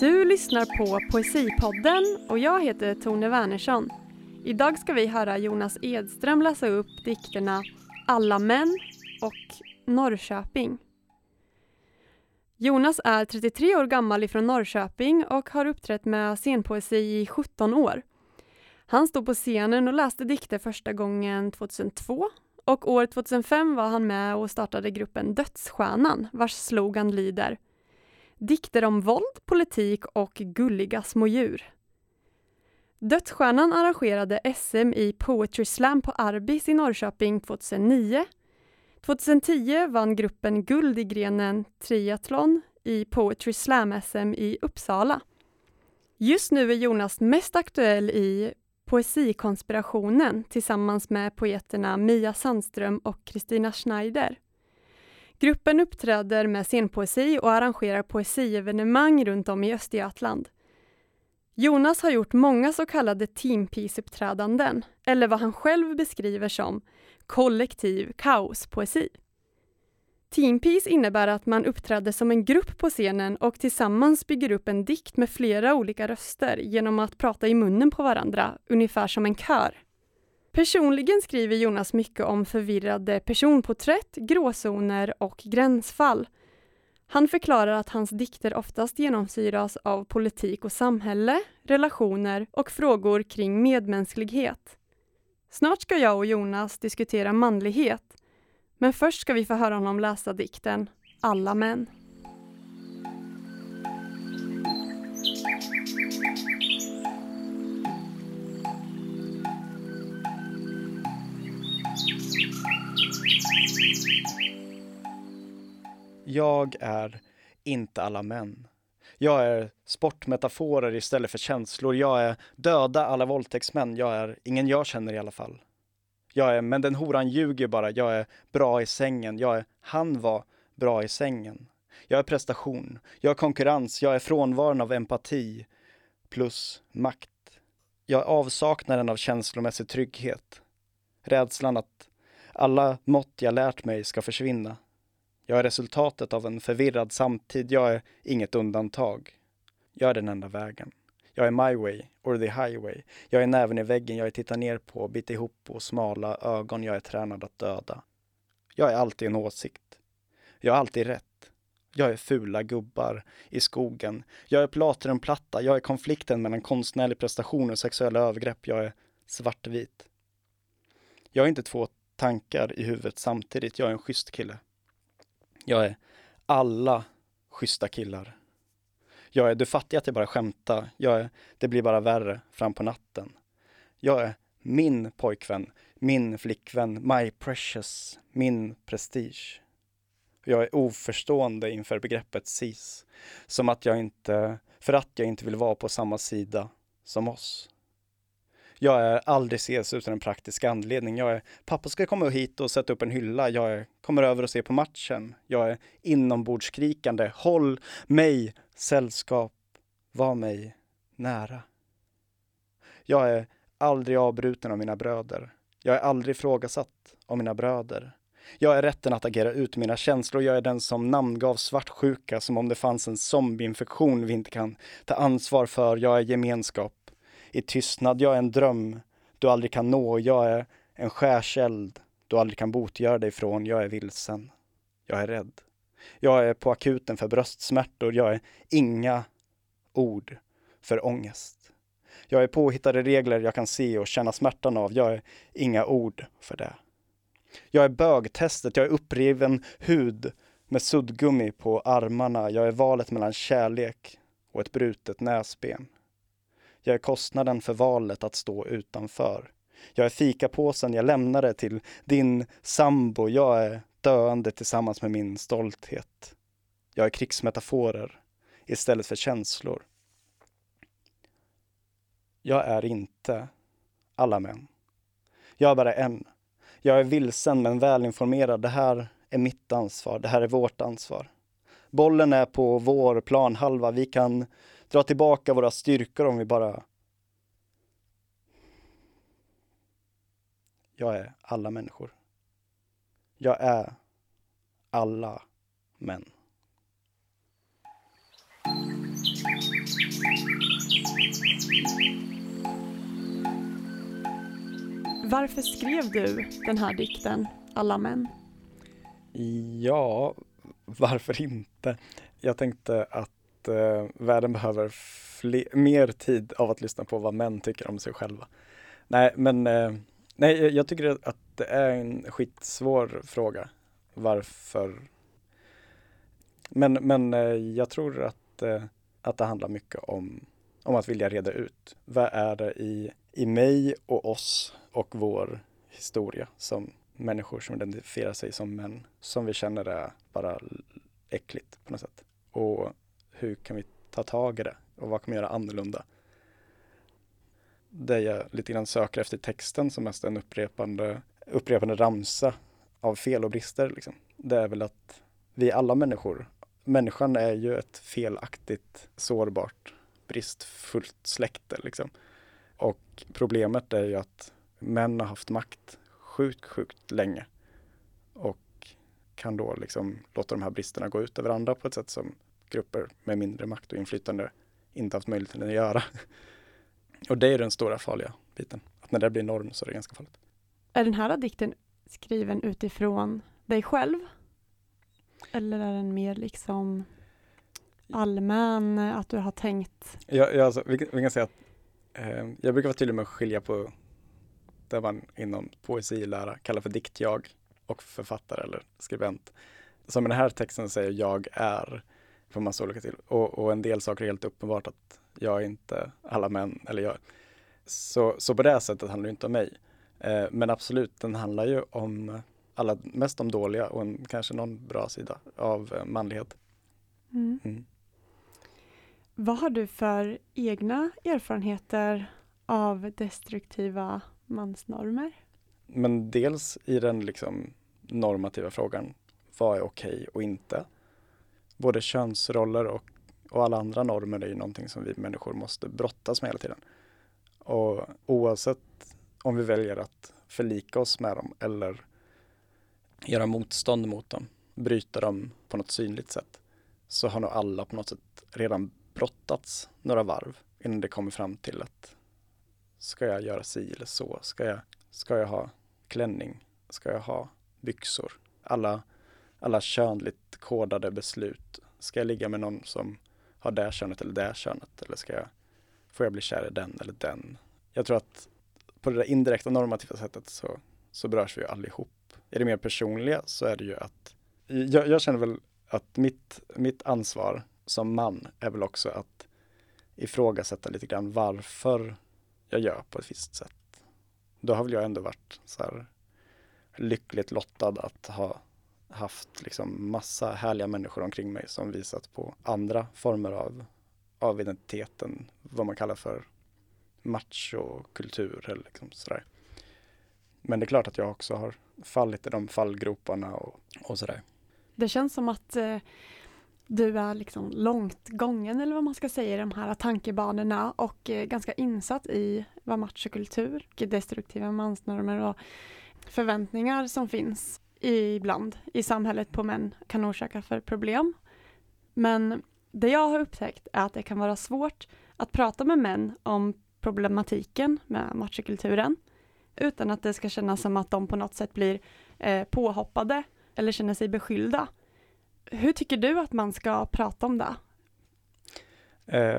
Du lyssnar på Poesipodden och jag heter Tone Wernersson. Idag ska vi höra Jonas Edström läsa upp dikterna Alla män och Norrköping. Jonas är 33 år gammal ifrån Norrköping och har uppträtt med scenpoesi i 17 år. Han stod på scenen och läste dikter första gången 2002 och år 2005 var han med och startade gruppen Dödsstjärnan vars slogan lyder Dikter om våld, politik och gulliga små djur. Dödsstjärnan arrangerade SM i Poetry Slam på Arbis i Norrköping 2009. 2010 vann gruppen guld i grenen triathlon i Poetry Slam-SM i Uppsala. Just nu är Jonas mest aktuell i Poesikonspirationen tillsammans med poeterna Mia Sandström och Kristina Schneider. Gruppen uppträder med scenpoesi och arrangerar poesievenemang runt om i Östergötland. Jonas har gjort många så kallade teampiece-uppträdanden, eller vad han själv beskriver som kollektiv kaospoesi. Teampiece innebär att man uppträder som en grupp på scenen och tillsammans bygger upp en dikt med flera olika röster genom att prata i munnen på varandra, ungefär som en kör. Personligen skriver Jonas mycket om förvirrade personporträtt, gråzoner och gränsfall. Han förklarar att hans dikter oftast genomsyras av politik och samhälle, relationer och frågor kring medmänsklighet. Snart ska jag och Jonas diskutera manlighet, men först ska vi få höra honom läsa dikten Alla män. Jag är inte alla män. Jag är sportmetaforer istället för känslor. Jag är döda alla våldtäktsmän. Jag är ingen jag känner i alla fall. Jag är, men den horan ljuger bara. Jag är bra i sängen. Jag är, han var bra i sängen. Jag är prestation. Jag är konkurrens. Jag är frånvaron av empati. Plus makt. Jag är avsaknaden av känslomässig trygghet. Rädslan att alla mått jag lärt mig ska försvinna. Jag är resultatet av en förvirrad samtid. Jag är inget undantag. Jag är den enda vägen. Jag är my way, or the highway. Jag är näven i väggen jag är tittar ner på, biter ihop och smala ögon jag är tränad att döda. Jag är alltid en åsikt. Jag är alltid rätt. Jag är fula gubbar i skogen. Jag är platinumplatta. Jag är konflikten mellan konstnärlig prestation och sexuella övergrepp. Jag är svartvit. Jag är inte två tankar i huvudet samtidigt. Jag är en schysst kille. Jag är alla schyssta killar. Jag är du fattar att jag bara skämtar. Jag är det blir bara värre fram på natten. Jag är min pojkvän, min flickvän, my precious, min prestige. Jag är oförstående inför begreppet cis. Som att jag inte, för att jag inte vill vara på samma sida som oss. Jag är aldrig ses utan en praktisk anledning. Jag är, pappa ska komma hit och sätta upp en hylla. Jag är, kommer över och se på matchen. Jag är inombordsskrikande. Håll mig sällskap. Var mig nära. Jag är aldrig avbruten av mina bröder. Jag är aldrig ifrågasatt av mina bröder. Jag är rätten att agera ut mina känslor. Jag är den som namngav svartsjuka som om det fanns en zombieinfektion vi inte kan ta ansvar för. Jag är gemenskap i tystnad. Jag är en dröm du aldrig kan nå. Jag är en skärseld du aldrig kan botgöra dig från. Jag är vilsen. Jag är rädd. Jag är på akuten för bröstsmärtor. Jag är inga ord för ångest. Jag är påhittade regler jag kan se och känna smärtan av. Jag är inga ord för det. Jag är bögtestet. Jag är uppriven hud med suddgummi på armarna. Jag är valet mellan kärlek och ett brutet näsben. Jag är kostnaden för valet att stå utanför. Jag är fikapåsen jag lämnade till din sambo. Jag är döende tillsammans med min stolthet. Jag är krigsmetaforer istället för känslor. Jag är inte alla män. Jag är bara en. Jag är vilsen men välinformerad. Det här är mitt ansvar. Det här är vårt ansvar. Bollen är på vår planhalva. Vi kan dra tillbaka våra styrkor om vi bara... Jag är alla människor. Jag är alla män. Varför skrev du den här dikten, Alla män? Ja, varför inte? Jag tänkte att eh, världen behöver mer tid av att lyssna på vad män tycker om sig själva. Nej, men eh, nej, jag tycker att det är en skitsvår fråga. Varför? Men, men eh, jag tror att, eh, att det handlar mycket om, om att vilja reda ut. Vad är det i, i mig och oss och vår historia som människor som identifierar sig som män, som vi känner är bara äckligt på något sätt. Och hur kan vi ta tag i det och vad kan vi göra annorlunda? Det jag lite grann söker efter texten som mest en upprepande, upprepande ramsa av fel och brister. Liksom. Det är väl att vi alla människor, människan är ju ett felaktigt, sårbart, bristfullt släkte. Liksom. Och problemet är ju att män har haft makt sjukt, sjukt länge. Och kan då liksom låta de här bristerna gå ut över andra på ett sätt som grupper med mindre makt och inflytande inte haft möjligheten att göra. Och det är den stora farliga biten. Att när det blir norm så är det ganska farligt. Är den här dikten skriven utifrån dig själv? Eller är den mer liksom allmän, att du har tänkt? Ja, ja alltså, vi, vi kan säga att eh, jag brukar vara tydlig med att skilja på det man inom poesilära kallar för diktjag och författare eller skribent. Som i den här texten säger jag är på massa olika till. Och, och, en del saker är helt uppenbart att jag är inte alla män, eller jag. Så, så på det sättet handlar det inte om mig. Eh, men absolut, den handlar ju om alla, mest om dåliga och en, kanske någon bra sida av eh, manlighet. Mm. Mm. Vad har du för egna erfarenheter av destruktiva mansnormer? Men dels i den liksom normativa frågan, vad är okej okay och inte? Både könsroller och, och alla andra normer är ju någonting som vi människor måste brottas med hela tiden. Och oavsett om vi väljer att förlika oss med dem eller göra motstånd mot dem, bryta dem på något synligt sätt, så har nog alla på något sätt redan brottats några varv innan det kommer fram till att Ska jag göra si eller så? Ska jag, ska jag ha klänning? Ska jag ha byxor? Alla, alla könligt kodade beslut. Ska jag ligga med någon som har det könet eller det könet? Eller ska jag, får jag bli kär i den eller den? Jag tror att på det där indirekta normativa sättet så, så berörs vi ju allihop. I det mer personliga så är det ju att jag, jag känner väl att mitt, mitt ansvar som man är väl också att ifrågasätta lite grann varför jag gör på ett visst sätt. Då har väl jag ändå varit så här lyckligt lottad att ha haft liksom massa härliga människor omkring mig som visat på andra former av, av identiteten, vad man kallar för machokultur eller liksom sådär. Men det är klart att jag också har fallit i de fallgroparna och, och sådär. Det känns som att eh, du är liksom långt gången eller vad man ska säga i de här tankebanorna och eh, ganska insatt i vad machokultur, destruktiva mansnormer och förväntningar som finns ibland i samhället på män kan orsaka för problem. Men det jag har upptäckt är att det kan vara svårt att prata med män om problematiken med machokulturen utan att det ska kännas som att de på något sätt blir eh, påhoppade eller känner sig beskyllda hur tycker du att man ska prata om det?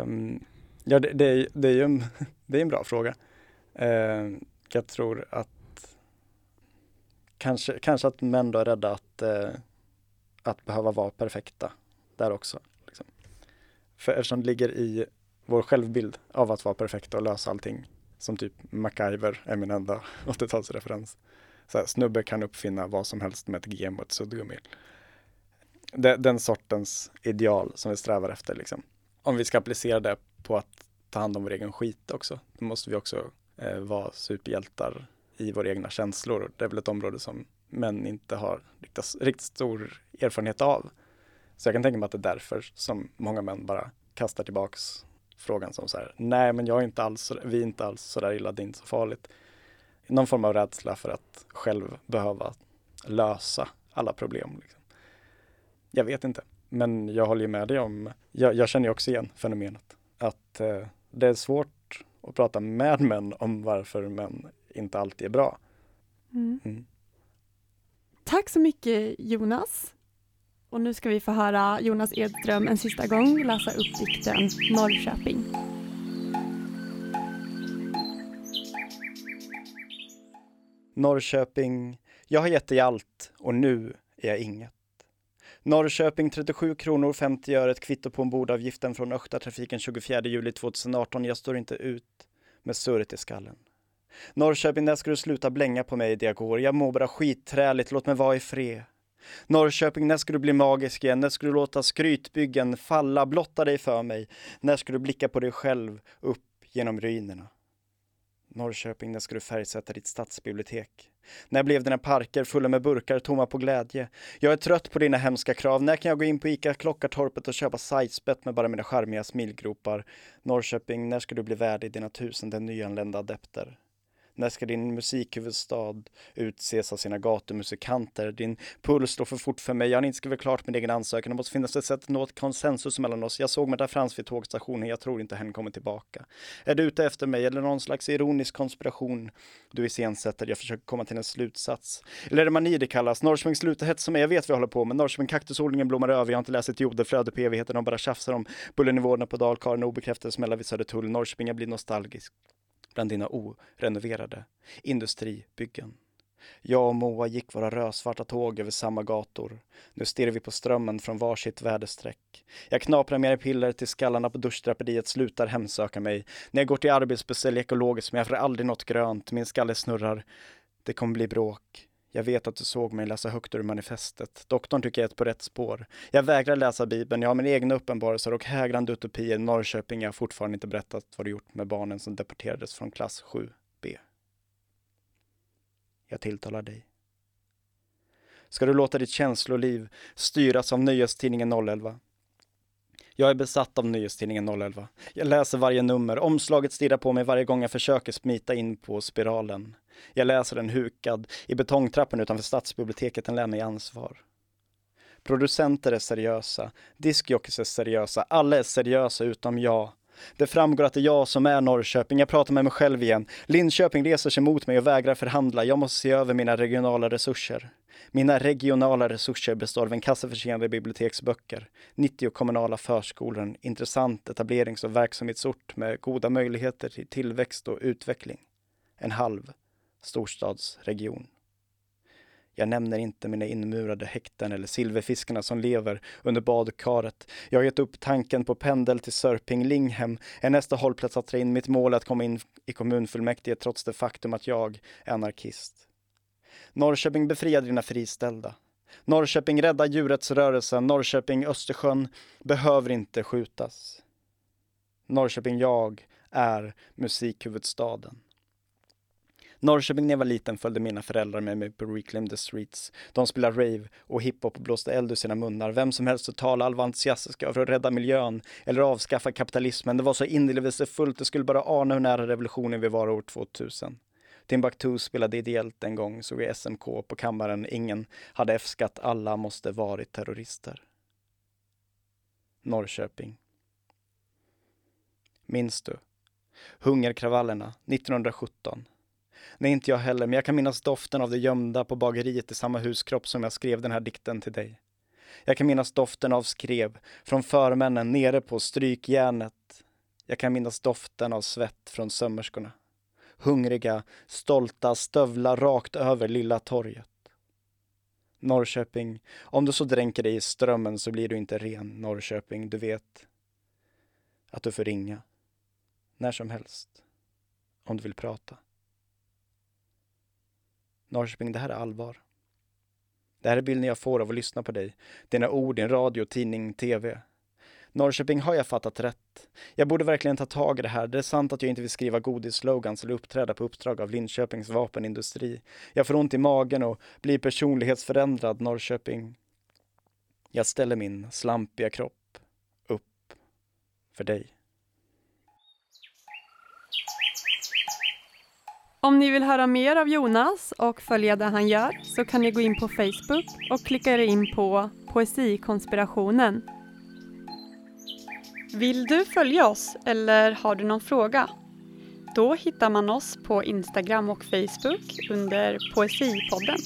Um, ja, det, det, är, det, är ju en, det är en bra fråga. Uh, jag tror att kanske, kanske att män då är rädda att, eh, att behöva vara perfekta där också. Liksom. För eftersom det ligger i vår självbild av att vara perfekta och lösa allting, som typ MacGyver är min enda 80-talsreferens. snubbe kan uppfinna vad som helst med ett gem och ett suddgummi den, den sortens ideal som vi strävar efter. Liksom. Om vi ska applicera det på att ta hand om vår egen skit också, då måste vi också eh, vara superhjältar i våra egna känslor. Det är väl ett område som män inte har riktigt, riktigt stor erfarenhet av. Så jag kan tänka mig att det är därför som många män bara kastar tillbaks frågan som så här, nej men jag är inte alls, vi är inte alls så där illa, det är inte så farligt. Någon form av rädsla för att själv behöva lösa alla problem. Liksom. Jag vet inte, men jag håller ju med dig om, jag, jag känner ju också igen fenomenet. Att eh, det är svårt att prata med män om varför män inte alltid är bra. Mm. Mm. Tack så mycket Jonas. Och nu ska vi få höra Jonas Edström en sista gång läsa upp dikten Norrköping. Norrköping, jag har gett dig allt och nu är jag inget. Norrköping 37 kronor 50 öre ett kvitto på ombordavgiften från Östgötatrafiken 24 juli 2018. Jag står inte ut med surret i skallen. Norrköping, när ska du sluta blänga på mig det jag går? Jag mår bara skitträligt, låt mig vara i fred. Norrköping, när ska du bli magisk igen? När ska du låta skrytbyggen falla, blotta dig för mig? När ska du blicka på dig själv upp genom ruinerna? Norrköping, när ska du färgsätta ditt stadsbibliotek? När blev dina parker fulla med burkar tomma på glädje? Jag är trött på dina hemska krav. När kan jag gå in på ICA Klockartorpet och köpa sajtspett med bara mina charmiga smilgropar? Norrköping, när ska du bli värdig dina tusende nyanlända adepter? När ska din musikhuvudstad utses av sina gatumusikanter? Din puls slår för fort för mig. Jag har inte skrivit klart min egen ansökan. Det måste finnas ett sätt att nå ett konsensus mellan oss. Jag såg Märta Frans vid tågstationen. Jag tror inte hen kommer tillbaka. Är du ute efter mig eller någon slags ironisk konspiration du iscensätter? Jag försöker komma till en slutsats. Eller är det mani det kallas? Norrköping slutar hetsa mig. Jag vet vad jag håller på med. Norrköping kaktusodlingen blommar över. Jag har inte läst ett jordeflöde på evigheten. De bara tjafsar om bullernivåerna på Dalkarlen obekräftade smällar vid Södertull. Norrköping, jag blir nostalgisk bland dina orenoverade industribyggen. Jag och Moa gick våra rödsvarta tåg över samma gator. Nu stirrar vi på strömmen från varsitt väderstreck. Jag knaprar mer piller till skallarna på duschdraperiet slutar hemsöka mig. När jag går till arbetsbeställ ekologiskt men jag får aldrig något grönt. Min skalle snurrar. Det kommer bli bråk. Jag vet att du såg mig läsa högt ur manifestet. Doktorn tycker jag är på rätt spår. Jag vägrar läsa Bibeln, jag har mina egna uppenbarelser och hägrande utopier. Norrköping, jag har fortfarande inte berättat vad du gjort med barnen som deporterades från klass 7B. Jag tilltalar dig. Ska du låta ditt känsloliv styras av Nöjestidningen 011? Jag är besatt av Nyhetstidningen 011. Jag läser varje nummer, omslaget stirrar på mig varje gång jag försöker smita in på spiralen. Jag läser den hukad i betongtrappan utanför stadsbiblioteket, den lär mig ansvar. Producenter är seriösa, diskjockeys är seriösa, alla är seriösa utom jag. Det framgår att det är jag som är Norrköping, jag pratar med mig själv igen. Linköping reser sig mot mig och vägrar förhandla, jag måste se över mina regionala resurser. Mina regionala resurser består av en kasse försenade biblioteksböcker, 90 kommunala förskolor, en intressant etablerings och verksamhetsort med goda möjligheter till tillväxt och utveckling. En halv storstadsregion. Jag nämner inte mina inmurade häkten eller silverfiskarna som lever under badkaret. Jag har gett upp tanken på pendel till Sörping-Linghem. Är nästa hållplats att dra in mitt mål att komma in i kommunfullmäktige trots det faktum att jag är anarkist. Norrköping befriade dina friställda. Norrköping rädda djurrättsrörelsen. Norrköping Östersjön behöver inte skjutas. Norrköping jag är musikhuvudstaden. Norrköping när jag var liten följde mina föräldrar med mig på Reclaim the Streets. De spelade rave och hiphop och blåste eld ur sina munnar. Vem som helst att talade var entusiastiska för att rädda miljön eller avskaffa kapitalismen. Det var så inlevelsefullt, det skulle bara ana hur nära revolutionen vi var år 2000. Timbuktu spelade ideellt en gång, såg i SMK på kammaren. Ingen hade F-skatt, alla måste varit terrorister. Norrköping. Minns du? Hungerkravallerna 1917. Nej, inte jag heller, men jag kan minnas doften av det gömda på bageriet i samma huskropp som jag skrev den här dikten till dig. Jag kan minnas doften av skrev från förmännen nere på strykjärnet. Jag kan minnas doften av svett från sömmerskorna hungriga, stolta stövlar rakt över Lilla torget. Norrköping, om du så dränker dig i strömmen så blir du inte ren, Norrköping. Du vet att du får ringa när som helst om du vill prata. Norrköping, det här är allvar. Det här är bilden jag får av att lyssna på dig. Dina ord, din radio, tidning, tv. Norrköping, har jag fattat rätt? Jag borde verkligen ta tag i det här. Det är sant att jag inte vill skriva godisslogans eller uppträda på uppdrag av Linköpings vapenindustri. Jag får ont i magen och blir personlighetsförändrad, Norrköping. Jag ställer min slampiga kropp upp för dig. Om ni vill höra mer av Jonas och följa det han gör så kan ni gå in på Facebook och klicka er in på Poesikonspirationen Vill du följa oss eller har du någon fråga? Då hittar man oss på Instagram och Facebook under Poesipodden.